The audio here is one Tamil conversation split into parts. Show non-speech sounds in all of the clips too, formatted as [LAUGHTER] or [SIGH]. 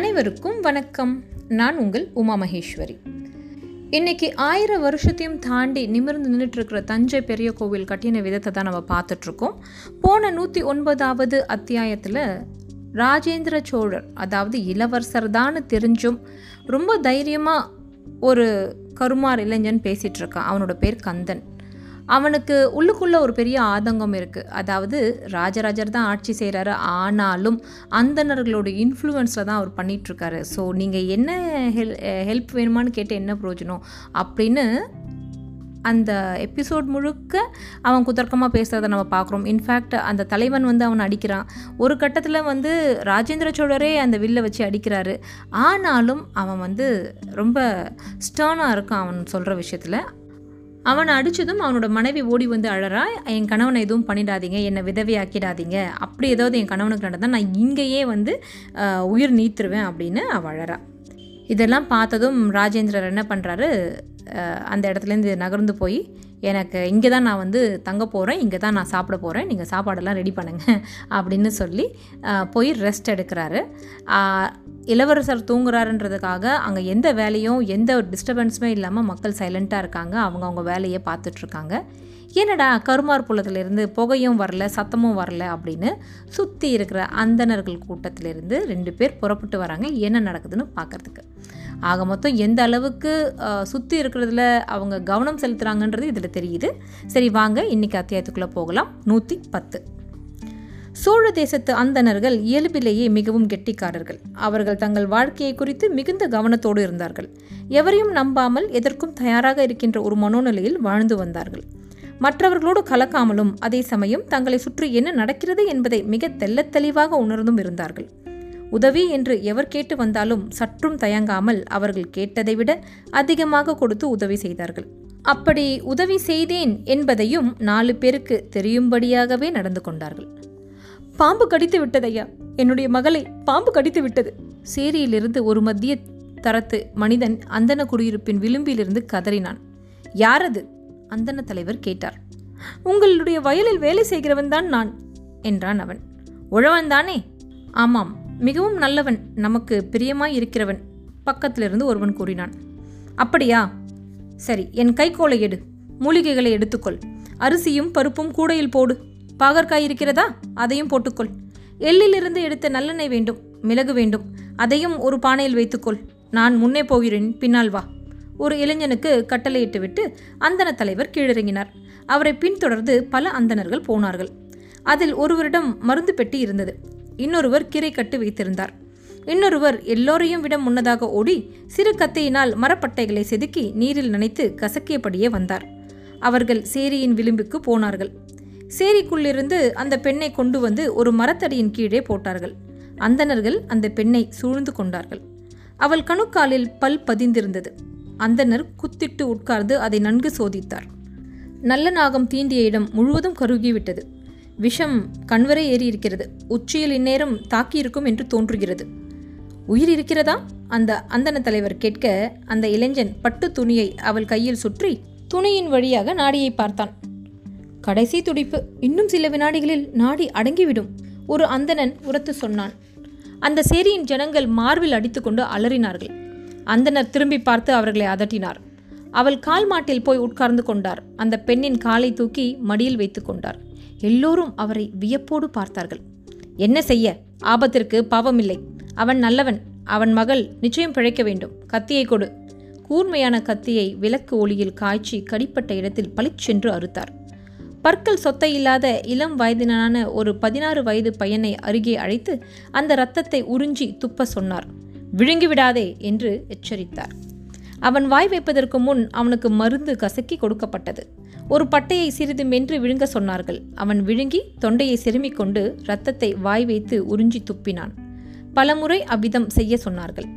அனைவருக்கும் வணக்கம். நான் உங்கள் உமா மகேஸ்வரி. இன்னைக்கு ஆயிரம் வருஷத்தையும் தாண்டி நிமிர்ந்து நின்றுட்டுருக்கிற தஞ்சை பெரிய கோவில் கட்டின விதத்தை தான் நம்ம பார்த்துட்ருக்கோம் போன நூற்றி ஒன்பதாவது அத்தியாயத்தில் ராஜேந்திர சோழர் அதாவது இளவரசர் தான் தெரிஞ்சும் ரொம்ப தைரியமாக ஒரு கருமார் இளைஞன் பேசிகிட்ருக்கான் அவனோட பேர் கந்தன். அவனுக்கு உள்ளுக்குள்ளே ஒரு பெரிய ஆதங்கம் இருக்குது அதாவது ராஜராஜர் தான் ஆட்சி செய்கிறாரு ஆனாலும் அந்தனர்களோட இன்ஃப்ளூயன்ஸில் தான் அவர் பண்ணிகிட்ருக்காரு ஸோ நீங்கள் என்ன ஹெல் ஹெல்ப் வேணுமான்னு கேட்டு என்ன பிரயோஜனம்? அப்படின்னு அந்த எபிசோட் முழுக்க அவன் குதர்க்கமாக பேசுகிறத நம்ம பார்க்குறோம். இன்ஃபேக்ட் அந்த தலைவன் வந்து அவனை அடிக்கிறான். ஒரு கட்டத்தில் வந்து ராஜேந்திர சோழரே அந்த வில்லை வச்சு அடிக்கிறாரு. ஆனாலும் அவன் வந்து ரொம்ப ஸ்டர்னாக இருக்கான் அவன் சொல்கிற விஷயத்தில். அவனை அடித்ததும் அவனோட மனைவி ஓடி வந்து அழறா என் கணவனை எதுவும் பண்ணிடாதீங்க என்னை விதவையாக்கிடாதீங்க. அப்படி ஏதாவது என் கணவனுக்கு நடந்தால் நான் இங்கேயே வந்து உயிர் நீத்துருவேன் அப்படின்னு அவள் அழறா. இதெல்லாம் பார்த்ததும் ராஜேந்திரர் என்ன பண்ணுறாரு அந்த இடத்துலேருந்து நகர்ந்து போய் எனக்கு இங்கே தான் நான் வந்து தங்க போகிறேன் இங்கே தான் நான் சாப்பிட போகிறேன் நீங்கள் சாப்பாடெல்லாம் ரெடி பண்ணுங்க [LAUGHS] அப்படின்னு சொல்லி போய் ரெஸ்ட் எடுக்கிறாரு. இளவரசர் தூங்குறாருன்றதுக்காக அங்கே எந்த வேலையும் எந்த ஒரு டிஸ்டர்பன்ஸுமே இல்லாமல் மக்கள் சைலண்ட்டாக இருக்காங்க. அவங்கவுங்க வேலையை பார்த்துட்ருக்காங்க என்னடா கருமார் புலத்திலிருந்து புகையும் வரல சத்தமும் வரல அப்படின்னு சுற்றி இருக்கிற அந்தணர்கள் கூட்டத்திலிருந்து ரெண்டு பேர் புறப்பட்டு வராங்க. என்ன நடக்குதுன்னு பார்க்கறதுக்கு. ஆக மொத்தம் எந்த அளவுக்கு சுற்றி இருக்கிறதுல அவங்க கவனம் செலுத்துகிறாங்கன்றது இதில் தெரியுது. சரி வாங்க இன்னைக்கு அத்தியாயத்துக்குள்ளே போகலாம். நூற்றி பத்து. சோழ தேசத்து அந்தணர்கள் இயல்பிலேயே மிகவும் கெட்டிக்காரர்கள். அவர்கள் தங்கள் வாழ்க்கையை குறித்து மிகுந்த கவனத்தோடு இருந்தார்கள். எவரையும் நம்பாமல் எதற்கும் தயாராக இருக்கின்ற ஒரு மனோநிலையில் வாழ்ந்து வந்தார்கள். மற்றவர்களோடு கலக்காமலும் அதே சமயம் தங்களை சுற்றி என்ன நடக்கிறது என்பதை மிக தெள்ளத் தெளிவாக உணர்ந்தும் இருந்தார்கள். உதவி என்று எவர் கேட்டு வந்தாலும் சற்றும் தயங்காமல் அவர்கள் கேட்டதை விட அதிகமாக கொடுத்து உதவி செய்தார்கள். அப்படி உதவி செய்தேன் என்பதையும் நாலு பேருக்கு தெரியும்படியாகவே நடந்து கொண்டார்கள். பாம்பு கடித்து விட்டதையா என்னுடைய மகளை பாம்பு கடித்து விட்டது. சேரியிலிருந்து ஒரு மத்திய தரத்து மனிதன் அந்தன குடியிருப்பின் விளிம்பிலிருந்து கதறினான். யாரது அந்தன தலைவர் கேட்டார். உங்களுடைய வயலில் வேலை செய்கிறவன் தான் நான் என்றான் அவன். உழவன் தானே? ஆமாம் மிகவும் நல்லவன் நமக்கு பிரியமாய் இருக்கிறவன் பக்கத்திலிருந்து ஒருவன் கூறினான். அப்படியா? சரி என் கைக்கோலை எடு மூலிகைகளை எடுத்துக்கொள் அரிசியும் பருப்பும் கூடையில் போடு. பாகற்காய் இருக்கிறதா? அதையும் போட்டுக்கொள். எள்ளிலிருந்து எடுத்த நல்லெண்ணெய் வேண்டும் மிளகு வேண்டும் அதையும் ஒரு பானையில் வைத்துக்கொள். நான் முன்னே போகிறேன் பின்னால் வா. ஒரு இளைஞனுக்கு கட்டளையிட்டு விட்டு அந்தன தலைவர் கீழிறங்கினார். அவரை பின்தொடர்ந்து பல அந்தணர்கள் போனார்கள். அதில் ஒருவரிடம் மருந்து பெட்டி இருந்தது. இன்னொருவர் கிரை கட்டு வைத்திருந்தார். இன்னொருவர் எல்லோரையும் விட முன்னதாக ஓடி சிறு கத்தையினால் மரப்பட்டைகளை செதுக்கி நீரில் நனைத்து கசக்கியபடியே வந்தார். அவர்கள் சேரியின் விளிம்புக்கு போனார்கள். சேரிக்குள்ளிருந்து அந்த பெண்ணை கொண்டு வந்து ஒரு மரத்தடியின் கீழே போட்டார்கள். அந்தணர்கள் அந்த பெண்ணை சூழ்ந்து கொண்டார்கள். அவள் கணுக்காலில் பல் பதிந்திருந்தது. அந்தணர் குத்திட்டு உட்கார்ந்து அதை நன்கு சோதித்தார். நல்ல நாகம் தீண்டிய இடம் முழுவதும் கருகிவிட்டது. விஷம் கண்வரை ஏறி இருக்கிறது. உச்சியில் இந்நேரம் தாக்கியிருக்கும் என்று தோன்றுகிறது. உயிர் இருக்கிறதா? அந்த அந்தன தலைவர் கேட்க அந்த இளைஞன் பட்டு துணியை அவள் கையில் சுற்றி துணியின் வழியாக நாடியை பார்த்தான். கடைசி துடிப்பு. இன்னும் சில வினாடிகளில் நாடி அடங்கிவிடும் ஒரு அந்தணன் உரத்து சொன்னான். அந்த சேரியின் ஜனங்கள் மார்பில் அடித்துக்கொண்டு அலறினார்கள். அந்தனர் திரும்பி பார்த்து அவர்களை அதட்டினார். அவள் கால் மாட்டில் போய் உட்கார்ந்து கொண்டார். அந்த பெண்ணின் காலை தூக்கி மடியில் வைத்து கொண்டார். எல்லோரும் அவரை வியப்போடு பார்த்தார்கள். என்ன செய்ய? ஆபத்திற்கு பாவமில்லை. அவன் நல்லவன். அவன் மகள் நிச்சயம் பிழைக்க வேண்டும். கத்தியை கொடு. கூர்மையான கத்தியை விளக்கு ஒளியில் காய்ச்சி கடிப்பட்ட இடத்தில் பளிச்சென்று அறுத்தார். பற்கள் சொத்தை இல்லாத இளம் வயதினான ஒரு பதினாறு வயது பையனை அருகே அழைத்து அந்த இரத்தத்தை உறிஞ்சி துப்ப சொன்னார். விழுங்கிவிடாதே என்று எச்சரித்தார். அவன் வாய் வைப்பதற்கு முன் அவனுக்கு மருந்து கசக்கி கொடுக்கப்பட்டது. ஒரு பட்டையை சிறிது மென்று விழுங்க சொன்னார்கள். அவன் விழுங்கி தொண்டையை செருமிக் கொண்டு இரத்தத்தை வாய் வைத்து உறிஞ்சி துப்பினான். பலமுறை அவ்விதம் செய்ய சொன்னார்கள்.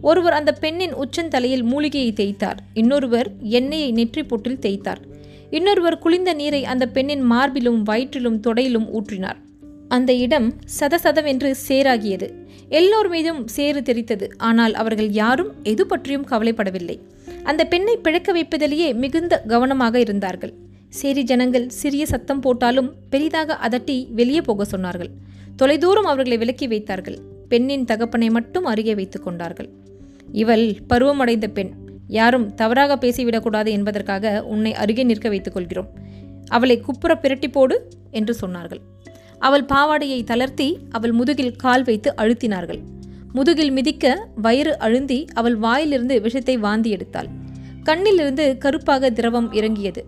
ஒருவர் அந்த பெண்ணின் உச்சந்தலையில் மூலிகையை தேய்த்தார். இன்னொருவர் எண்ணெயை நெற்றி பொட்டில் தேய்த்தார். இன்னொருவர் குளிர்ந்த நீரை அந்த பெண்ணின் மார்பிலும் வயிற்றிலும் தொடையிலும் ஊற்றினார். அந்த இடம் சதசதவென்று சேராகியது. எல்லோர் மீதும் சேறு தெரித்தது. ஆனால் அவர்கள் யாரும் எது பற்றியும் கவலைப்படவில்லை. அந்த பெண்ணை பிழைக்க வைப்பதிலேயே மிகுந்த கவனமாக இருந்தார்கள். சேரி ஜனங்கள் சிறிய சத்தம் போட்டாலும் பெரிதாக அதட்டி வெளியே போக சொன்னார்கள். தொலைதூரம் அவர்களை விலக்கி வைத்தார்கள். பெண்ணின் தகப்பனை மட்டும் அருகே வைத்துக் கொண்டார்கள். இவள் பருவமடைந்த பெண். யாரும் தவறாக பேசிவிடக்கூடாது என்பதற்காக உன்னை அருகே நிற்க வைத்துக் கொள்கிறோம். அவளை குப்புற பிரட்டி போடு என்று சொன்னார்கள். அவள் பாவாடையை தளர்த்தி அவள் முதுகில் கால் வைத்து அழுத்தினார்கள். முதுகில் மிதிக்க வயிறு அழுந்தி அவள் வாயிலிருந்து விஷத்தை வாந்தி எடுத்தாள். கண்ணிலிருந்து கருப்பாக திரவம் இறங்கியது.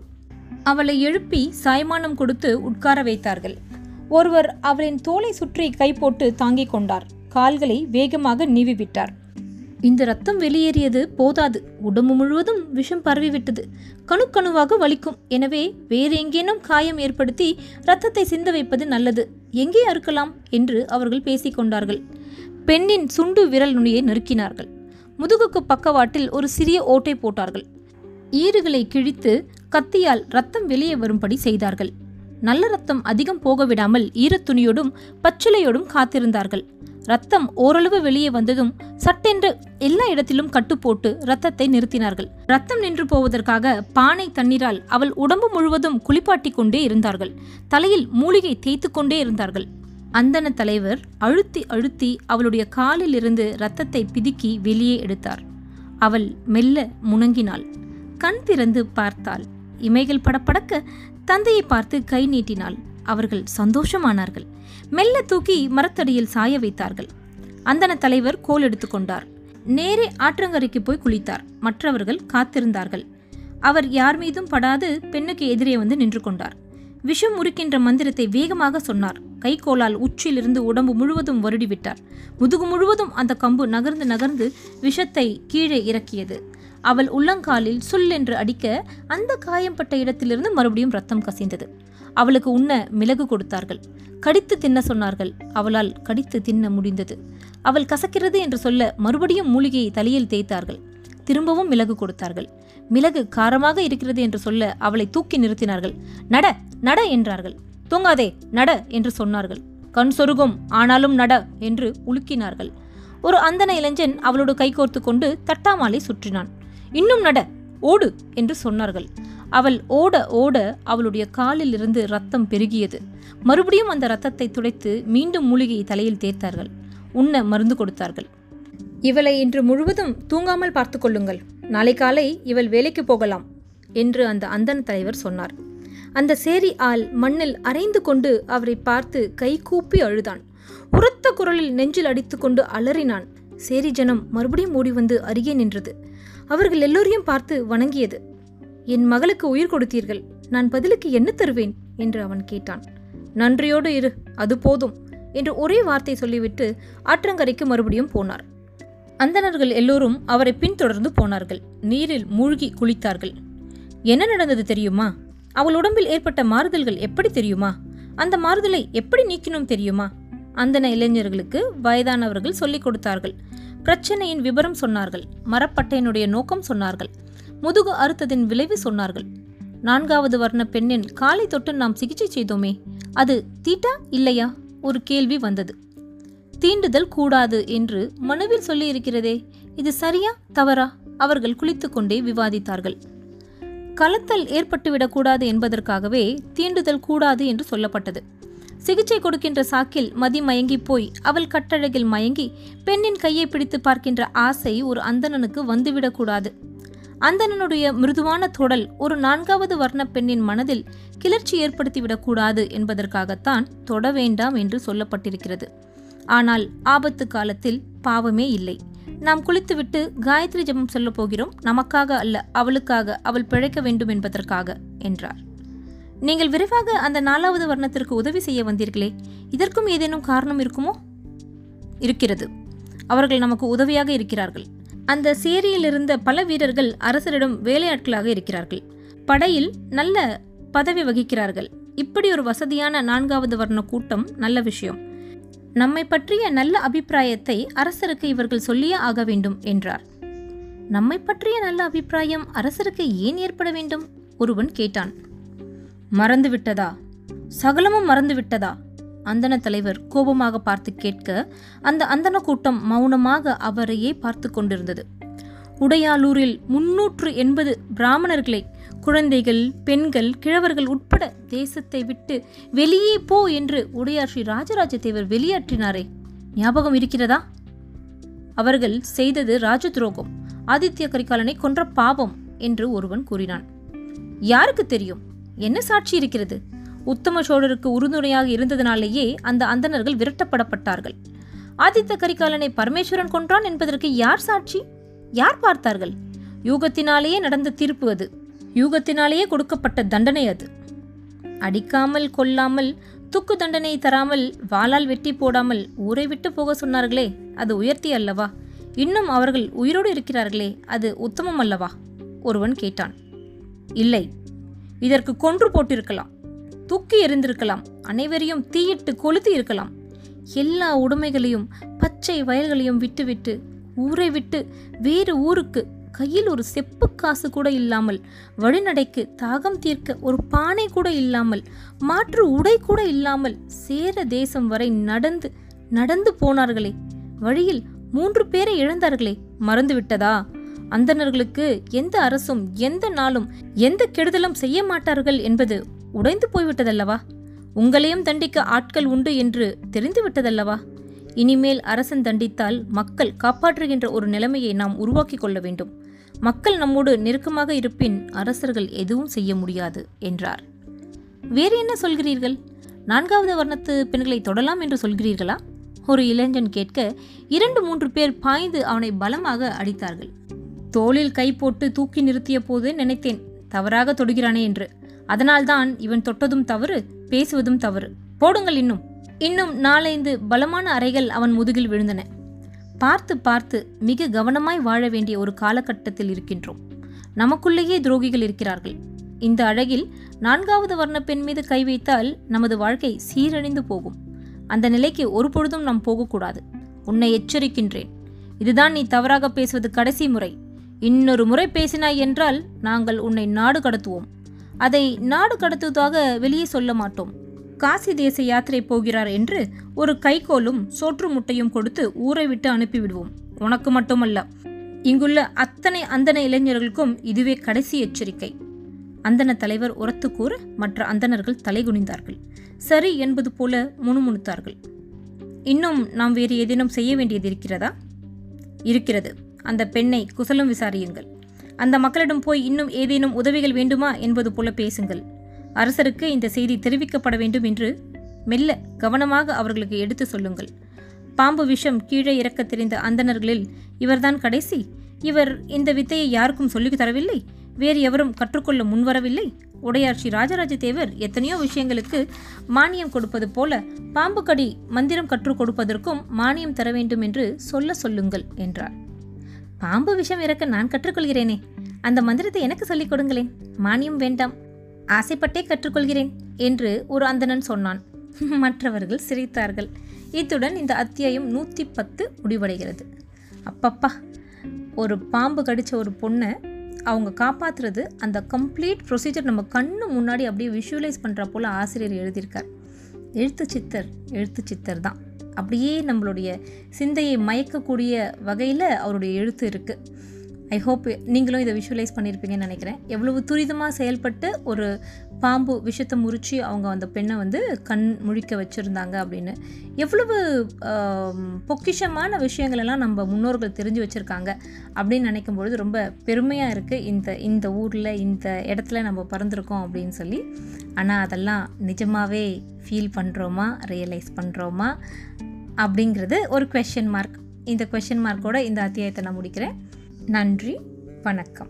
அவளை எழுப்பி சாய்மானம் கொடுத்து உட்கார வைத்தார்கள். ஒருவர் அவளின் தோலை சுற்றி கை போட்டு தாங்கிக் கொண்டார். கால்களை வேகமாக நீவி விட்டார் இந்த ரத்தம் வெளியேறியது போதாது. உடம்பு முழுவதும் விஷம் பரவிவிட்டது. கணுக்கணுவாக வலிக்கும். எனவே வேறு எங்கேனும் காயம் ஏற்படுத்தி ரத்தத்தை சிந்த வைப்பது நல்லது. எங்கே அறுக்கலாம் என்று அவர்கள் பேசிக்கொண்டார்கள் பெண்ணின் சுண்டு விரல் நுனியை நெருக்கினார்கள். முதுகுக்கு பக்கவாட்டில் ஒரு சிறிய ஓட்டை போட்டார்கள். ஈறுகளை கிழித்து கத்தியால் ரத்தம் வெளியே வரும்படி செய்தார்கள். நல்ல ரத்தம் அதிகம் போக விடாமல் ஈரத்துணியோடும் பச்சிலையோடும் காத்திருந்தார்கள். ரத்தம் ஓரளவு வெளியே வந்ததும் சட்டென்று எல்லா இடத்திலும் கட்டு போட்டு ரத்தத்தை நிறுத்தினார்கள். ரத்தம் நின்று போவதற்காக பானை தண்ணீரால் அவள் உடம்பு முழுவதும் குளிப்பாட்டி கொண்டே இருந்தார்கள். தலையில் மூலிகை தேய்த்து கொண்டே இருந்தார்கள். அந்தன தலைவர் அழுத்தி அழுத்தி அவளுடைய காலில் இருந்து ரத்தத்தை பிதுக்கி வெளியே எடுத்தார். அவள் மெல்ல முணங்கினாள். கண் திறந்து பார்த்தாள். இமைகள் படப்படக்க தந்தையை பார்த்து கை நீட்டினாள். அவர்கள் சந்தோஷமானார்கள். மெல்ல தூக்கி மரத்தடியில் சாய வைத்தார்கள். அந்தன தலைவர் கோல் எடுத்துக்கொண்டார் நேரே ஆற்றங்கரைக்கு போய் குளித்தார். மற்றவர்கள் காத்திருந்தார்கள். அவர் யார் மீதும் படாது பெண்ணுக்கு எதிரே வந்து நின்று கொண்டார். விஷம் உருக்கின்ற மந்திரத்தை வேகமாக சொன்னார். கைகோலால் உச்சியிலிருந்து உடம்பு முழுவதும் வருடிவிட்டார் முதுகு முழுவதும் அந்த கம்பு நகர்ந்து நகர்ந்து விஷத்தை கீழே இறக்கியது. அவள் உள்ளங்காலில் சுல் என்று அடிக்க அந்த காயம்பட்ட இடத்திலிருந்து மறுபடியும் ரத்தம் கசிந்தது. அவளுக்கு உண்ண மிளகு கொடுத்தார்கள். கடித்து தின்ன சொன்னார்கள். அவளால் கடித்து தின்ன முடிந்தது. அவள் கசக்கிறது என்று சொல்ல மறுபடியும் மூலிகையை தலையில் தேய்த்தார்கள். திரும்பவும் மிளகு கொடுத்தார்கள். மிளகு காரமாக இருக்கிறது என்று சொல்ல அவளை தூக்கி நிறுத்தினார்கள். நட நட என்றார்கள். தூங்காதே நட என்று சொன்னார்கள். கண் சொருகும் ஆனாலும் நட என்று உலுக்கினார்கள். ஒரு அந்தன இளைஞன் அவளோடு கைகோர்த்து கொண்டு தட்டாமாலை சுற்றினான். இன்னும் நட ஓடு என்று சொன்னார்கள். அவள் ஓட ஓட அவளுடைய காலில் இருந்து ரத்தம் பெருகியது. மறுபடியும் அந்த ரத்தத்தை துடைத்து மீண்டும் மூலிகையை தலையில் தேய்த்தார்கள். உண்ண மருந்து கொடுத்தார்கள். இவளை இன்று முழுவதும் தூங்காமல் பார்த்து கொள்ளுங்கள். நாளை காலை இவள் வேலைக்கு போகலாம் என்று அந்த அந்தன தலைவர் சொன்னார். அந்த சேரி ஆள் மண்ணில் அரைந்து கொண்டு அவரை பார்த்து கை கூப்பி அழுதான். உரத்த குரலில் நெஞ்சில் அடித்துக்கொண்டு அலறினான். சேரி ஜனம் மறுபடியும் ஓடி வந்து அருகே நின்றது. அவர்கள் எல்லோரையும் பார்த்து வணங்கியது. என் மகளுக்கு உயிர் கொடுத்தீர்கள். நான் பதிலுக்கு என்ன தருவேன்? என்று அவன் கேட்டான். நன்றியோடு இரு அது போதும் என்று ஒரே வார்த்தை சொல்லிவிட்டு ஆற்றங்கரைக்கு மறுபடியும் போனார். அந்தணர்கள் எல்லோரும் அவரை பின்தொடர்ந்து போனார்கள். நீரில் மூழ்கி குளித்தார்கள். என்ன நடந்தது தெரியுமா? அவள் உடம்பில் ஏற்பட்ட மாறுதல்கள் எப்படி தெரியுமா? அந்த மாறுதலை எப்படி நீக்கினோம் தெரியுமா? அந்தன இளைஞர்களுக்கு வயதானவர்கள் சொல்லிக் கொடுத்தார்கள். பிரச்சனையின் விபரம் சொன்னார்கள். மரப்பட்டையினுடைய நோக்கம் சொன்னார்கள். முதுகு அறுத்ததின் விளைவு சொன்னார்கள். நான்காவது வர்ண பெண்ணின் காலை தொட்டு நாம் சிகிச்சை செய்தோமே அது தீட்டா இல்லையா? ஒரு கேள்வி வந்தது. தீண்டுதல் கூடாது என்று மனுவில் சொல்லியிருக்கிறதே இது சரியா தவறா? அவர்கள் குளித்துக்கொண்டே விவாதித்தார்கள். கலத்தல் ஏற்பட்டுவிடக்கூடாது என்பதற்காகவே தீண்டுதல் கூடாது என்று சொல்லப்பட்டது. சிகிச்சை கொடுக்கின்ற சாக்கில் மதி மயங்கி போய் அவள் கட்டழகில் மயங்கி பெண்ணின் கையை பிடித்து பார்க்கின்ற ஆசை ஒரு அந்தணனுக்கு வந்துவிடக்கூடாது. அந்தனனுடைய மிருதுவான தொடல் ஒரு நான்காவது வர்ண பெண்ணின் மனதில் கிளர்ச்சி ஏற்படுத்திவிடக்கூடாது என்பதற்காகத்தான் தொட வேண்டாம் என்று சொல்லப்பட்டிருக்கிறது. ஆனால் ஆபத்து காலத்தில் பாவமே இல்லை. நாம் குளித்துவிட்டு காயத்ரி ஜபம் சொல்லப் போகிறோம். நமக்காக அல்ல அவளுக்காக அவள் பிழைக்க வேண்டும் என்பதற்காக என்றார். நீங்கள் விரைவாக அந்த நாலாவது வர்ணத்திற்கு உதவி செய்ய வந்தீர்களே இதற்கும் ஏதேனும் காரணம் இருக்குமோ? இருக்கிறது. அவர்கள் நமக்கு உதவியாக இருக்கிறார்கள். அந்த சேரியில் இருந்த பல வீரர்கள் அரசரிடம் வேலையாட்களாக இருக்கிறார்கள். படையில் நல்ல பதவி வகிக்கிறார்கள். இப்படி ஒரு வசதியான நான்காவது வர்ண கூட்டம் நல்ல விஷயம். நம்மை பற்றிய நல்ல அபிப்பிராயத்தை அரசருக்கு இவர்கள் சொல்லியே ஆக வேண்டும் என்றார். நம்மை பற்றிய நல்ல அபிப்பிராயம் அரசருக்கு ஏன் ஏற்பட வேண்டும்? ஒருவன் கேட்டான். மறந்து விட்டதா சகலமும் மறந்து விட்டதா அந்தன தலைவர் கோபமாக பார்த்து கேட்க அந்த அந்தன கூட்டம் மௌனமாக அவரையே பார்த்து கொண்டிருந்தது. உடையாளூரில் முன்னூற்று எண்பது பிராமணர்களை குழந்தைகள் பெண்கள் கிழவர்கள் உட்பட தேசத்தை விட்டு வெளியே போ என்று உடையார் ஸ்ரீ ராஜராஜ தேவர் வெளியேற்றினாரே. ஞாபகம் இருக்கிறதா? அவர்கள் செய்தது ராஜ துரோகம் ஆதித்ய கரிகாலனை கொன்ற பாவம் என்று ஒருவன் கூறினான். யாருக்கு தெரியும்? என்ன சாட்சி இருக்கிறது? உத்தம சோழருக்கு உறுதுணையாக இருந்ததனாலேயே அந்த அந்தணர்கள் விரட்டப்படப்பட்டார்கள். ஆதித்த கரிகாலனை பரமேஸ்வரன் கொன்றான் என்பதற்கு யார் சாட்சி? யார் பார்த்தார்கள்? யூகத்தினாலேயே நடந்த தீர்ப்பு அது. யூகத்தினாலேயே கொடுக்கப்பட்ட தண்டனை அது. அடிக்காமல் கொல்லாமல் துக்கு தண்டனை தராமல் வாளால் வெட்டி போடாமல் ஊரை விட்டு போக சொன்னார்களே அது உயர்த்தி அல்லவா? இன்னும் அவர்கள் உயிரோடு இருக்கிறார்களே அது உத்தமம் அல்லவா? ஒருவன் கேட்டான். இல்லை இதற்கு கொன்று போட்டிருக்கலாம். தூக்கி எறிந்திருக்கலாம். அனைவரையும் தீயிட்டு கொளுத்தி இருக்கலாம். எல்லா உடைமைகளையும் பச்சை வயல்களையும் விட்டுவிட்டு ஊரை விட்டு வேறு ஊருக்கு கையில் ஒரு செப்பு காசு கூட இல்லாமல் வழிநடைக்கு தாகம் தீர்க்க ஒரு பானை கூட இல்லாமல் மாற்று உடை கூட இல்லாமல் சேர தேசம் வரை நடந்து நடந்து போனார்களே. வழியில் மூன்று பேரை இழந்தார்களே. மறந்து விட்டதா அந்தணர்களுக்கு எந்த அரசும் எந்த நாளும் எந்த கெடுதலும் செய்ய மாட்டார்கள் என்பது உடைந்து போய்விட்டதல்லவா? உங்களையும் தண்டிக்க ஆட்கள் உண்டு என்று தெரிந்துவிட்டதல்லவா? இனிமேல் அரசன் தண்டித்தால் மக்கள் காப்பாற்றுகின்ற ஒரு நிலைமையை நாம் உருவாக்கி கொள்ள வேண்டும். மக்கள் நம்மோடு நெருக்கமாக இருப்பின் அரசர்கள் எதுவும் செய்ய முடியாது என்றார். வேறு என்ன சொல்கிறீர்கள்? நான்காவது வர்ணத்து பெண்களை தொடலாம் என்று சொல்கிறீர்களா? ஒரு இளைஞன் கேட்க இரண்டு மூன்று பேர் பாய்ந்து அவனை பலமாக அடித்தார்கள். தோளில் கை போட்டு தூக்கி நிறுத்திய போது நினைத்தேன் தவறாக தொடுகிறானே என்று. அதனால்தான் இவன் தொட்டதும் தவறு பேசுவதும் தவறு. போடுங்கள் இன்னும். இன்னும் நாலைந்து பலமான அறைகள் அவன் முதுகில் விழுந்தன. பார்த்து பார்த்து மிக கவனமாய் வாழ வேண்டிய ஒரு காலகட்டத்தில் இருக்கின்றோம். நமக்குள்ளேயே துரோகிகள் இருக்கிறார்கள். இந்த அழகில் நான்காவது வர்ண பெண் மீது கை வைத்தால் நமது வாழ்க்கை சீரழிந்து போகும். அந்த நிலைக்கு ஒரு பொழுதும் நாம் போகக்கூடாது. உன்னை எச்சரிக்கின்றேன். இதுதான் நீ தவறாக பேசுவது கடைசி முறை. இன்னொரு முறை பேசினாய் என்றால் நாங்கள் உன்னை நாடு கடத்துவோம். அதை நாடு கடத்துவதாக வெளியே சொல்ல மாட்டோம். காசி தேச யாத்திரை போகிறார் என்று ஒரு கைகோலும் சோற்று முட்டையும் கொடுத்து ஊரை விட்டு அனுப்பிவிடுவோம். உனக்கு மட்டுமல்ல. இங்குள்ள அத்தனை அந்தன இளைஞர்களுக்கும் இதுவே கடைசி எச்சரிக்கை. அந்தன தலைவர் உரத்து கூற மற்ற அந்தணர்கள் தலைகுனிந்தார்கள். சரி என்பது போல முணுமுணுத்தார்கள். இன்னும் நாம் வேறு ஏதேனும் செய்ய வேண்டியது இருக்கிறதா? இருக்கிறது. அந்த பெண்ணை குசலம் விசாரியுங்கள். அந்த மக்களிடம் போய் இன்னும் ஏதேனும் உதவிகள் வேண்டுமா என்பது போல பேசுங்கள். அரசருக்கு இந்த செய்தி தெரிவிக்கப்பட வேண்டும் என்று மெல்ல கவனமாக அவர்களுக்கு எடுத்து சொல்லுங்கள். பாம்பு விஷம் கீழே இறக்க தெரிந்த அந்தணர்களில் இவர்தான் கடைசி. இவர் இந்த வித்தையை யாருக்கும் சொல்லித் தரவில்லை. வேறு எவரும் கற்றுக்கொள்ள முன்வரவில்லை. உடையார் ஸ்ரீ ராஜராஜ தேவர் எத்தனையோ விஷயங்களுக்கு மானியம் கொடுப்பது போல பாம்பு கடி மந்திரம் கற்றுக் கொடுப்பதற்கும் மானியம் தர வேண்டும் என்று சொல்ல சொல்லுங்கள் என்றார். பாம்பு விஷம் இறக்க நான் கற்றுக்கொள்கிறேனே. அந்த மந்திரத்தை எனக்கு சொல்லிக் கொடுங்களேன். மானியம் வேண்டாம். ஆசைப்பட்டே கற்றுக்கொள்கிறேன் என்று ஒரு அந்தணன் சொன்னான். மற்றவர்கள் சிரித்தார்கள். இத்துடன் இந்த அத்தியாயம் நூற்றி பத்து முடிவடைகிறது. அப்பப்பா ஒரு பாம்பு கடித்த ஒரு பொண்ணை அவங்க காப்பாற்றுறது அந்த கம்ப்ளீட் ப்ரொசீஜர் நம்ம கண்ணு முன்னாடி அப்படியே விஷுவலைஸ் பண்ணுற போல் ஆசிரியர் எழுதியிருக்கார். எழுத்து சித்தர் எழுத்து சித்தர் தான். அப்படியே நம்மளுடைய சிந்தையை மயக்கக்கூடிய வகையில் அவருடைய எழுத்து இருக்குது ஐ ஹோப் நீங்களும் இதை விஷுவலைஸ் பண்ணியிருப்பீங்கன்னு நினைக்கிறேன். எவ்வளவு துரிதமாக செயல்பட்டு ஒரு பாம்பு விஷத்தை முறித்து அவங்க அந்த பெண்ணை வந்து கண் முழிக்க வச்சுருந்தாங்க அப்படின்னு. எவ்வளவு பொக்கிஷமான விஷயங்களெல்லாம் நம்ம முன்னோர்கள் தெரிஞ்சு வச்சுருக்காங்க அப்படின்னு நினைக்கும் பொழுது ரொம்ப பெருமையாக இருக்குது இந்த இந்த ஊரில் இந்த இடத்துல நம்ம பிறந்திருக்கோம் அப்படின்னு சொல்லி. ஆனால் அதெல்லாம் நிஜமாகவே ஃபீல் பண்ணுறோமா ரியலைஸ் பண்ணுறோமா அப்படிங்கிறது ஒரு கொஷின் மார்க் இந்த கொஷின் மார்க்கோட இந்த அத்தியாயத்தை நான் முடிக்கிறேன். நன்றி வணக்கம்.